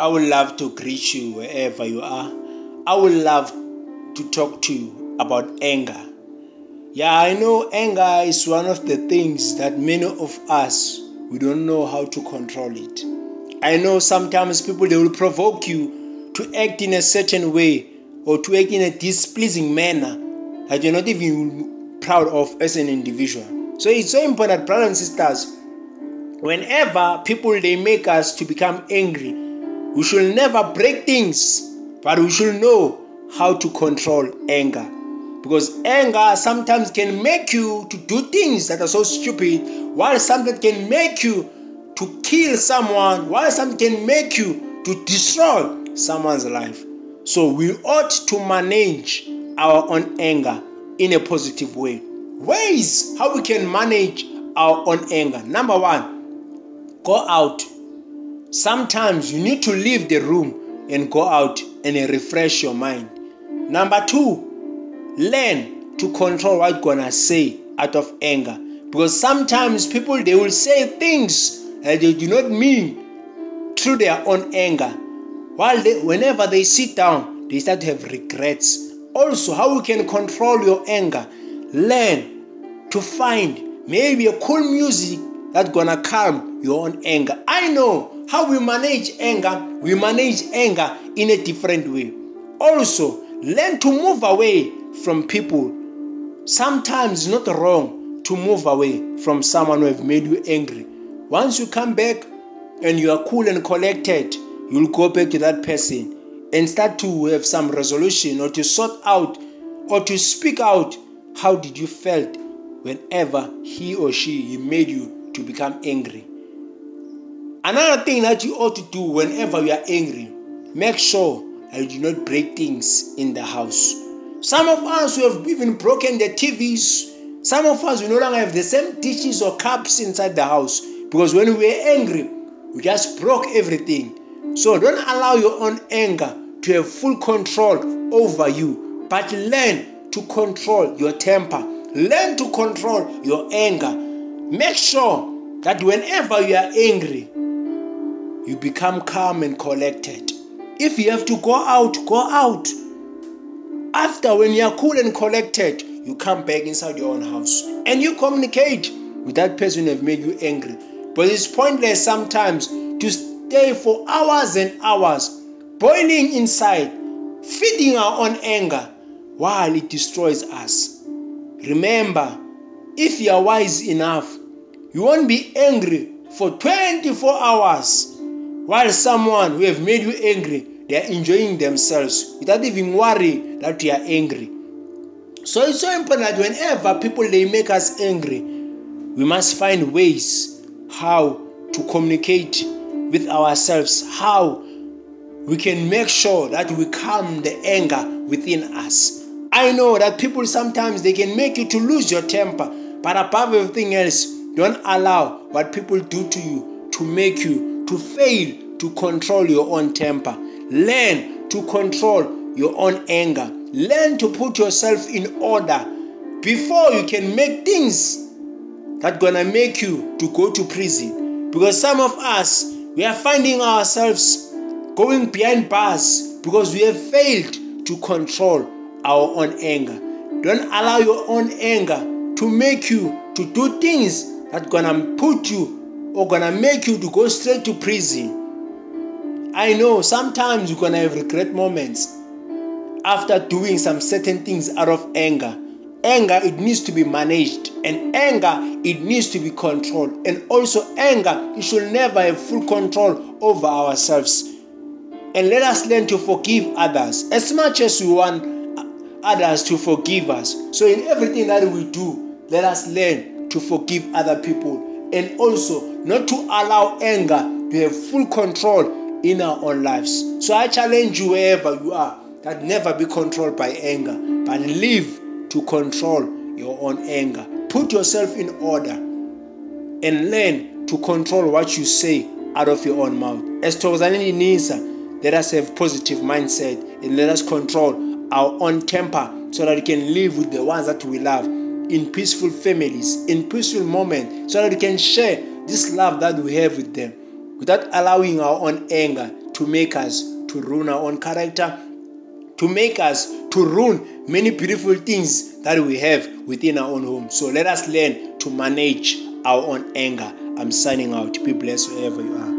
I would love to greet you wherever you are. I would love to talk to you about anger. Yeah, I know anger is one of the things that many of us we don't know how to control it. I know sometimes people they will provoke you to act in a certain way or to act in a displeasing manner that you're not even proud of as an individual. So it's so important, brothers and sisters, whenever people they make us to become angry, we should never break things, but we should know how to control anger. Because anger sometimes can make you to do things that are so stupid, while something can make you to kill someone, while something can make you to destroy someone's life. So we ought to manage our own anger in a positive way. Ways how we can manage our own anger. Number one, go out. Sometimes you need to leave the room and go out and refresh your mind. Number two, learn to control what you're gonna say out of anger. Because sometimes people they will say things that they do not mean through their own anger. While they, whenever they sit down, they start to have regrets. Also, how you can control your anger. Learn to find maybe a cool music that's gonna calm your own anger. I know how we manage anger. We manage anger in a different way. Also, learn to move away from people. Sometimes it's not wrong to move away from someone who have made you angry. Once you come back and you are cool and collected, you'll go back to that person and start to have some resolution or to sort out or to speak out how did you felt whenever he or she he made you to become angry. Another thing that you ought to do whenever you are angry, make sure that you do not break things in the house. Some of us who have even broken the TVs, some of us we no longer have the same dishes or cups inside the house because when we were angry, we just broke everything. So don't allow your own anger to have full control over you, but learn to control your temper. Learn to control your anger. Make sure that whenever you are angry, you become calm and collected. If you have to go out, go out. After, when you are cool and collected, you come back inside your own house and you communicate with that person who have made you angry. But it's pointless sometimes to stay for hours and hours, boiling inside, feeding our own anger while it destroys us. Remember, if you are wise enough, you won't be angry for 24 hours while someone who have made you angry they are enjoying themselves without even worry that you are angry. So it's so important that whenever people they make us angry we must find ways how to communicate with ourselves how we can make sure that we calm the anger within us. I know that people sometimes they can make you to lose your temper but above everything else don't allow what people do to you to make you to fail to control your own temper. Learn to control your own anger. Learn to put yourself in order before you can make things that gonna make you to go to prison. Because some of us we are finding ourselves going behind bars because we have failed to control our own anger. Don't allow your own anger to make you to do things that gonna put you or gonna make you to go straight to prison I know sometimes you're gonna have regret moments after doing some certain things out of anger. Anger it needs to be managed, and anger it needs to be controlled, and also anger it should never have full control over ourselves. And let us learn to forgive others as much as we want others to forgive us. So in everything that we do, let us learn to forgive other people and also not to allow anger to have full control in our own lives. So I challenge you wherever you are that never be controlled by anger, but live to control your own anger. Put yourself in order and learn to control what you say out of your own mouth. As Tozanini Nisa, let us have positive mindset and let us control our own temper so that we can live with the ones that we love in peaceful families, in peaceful moments, so that we can share this love that we have with them without allowing our own anger to make us to ruin our own character, to make us to ruin many beautiful things that we have within our own home. So let us learn to manage our own anger. I'm signing out. Be blessed wherever you are.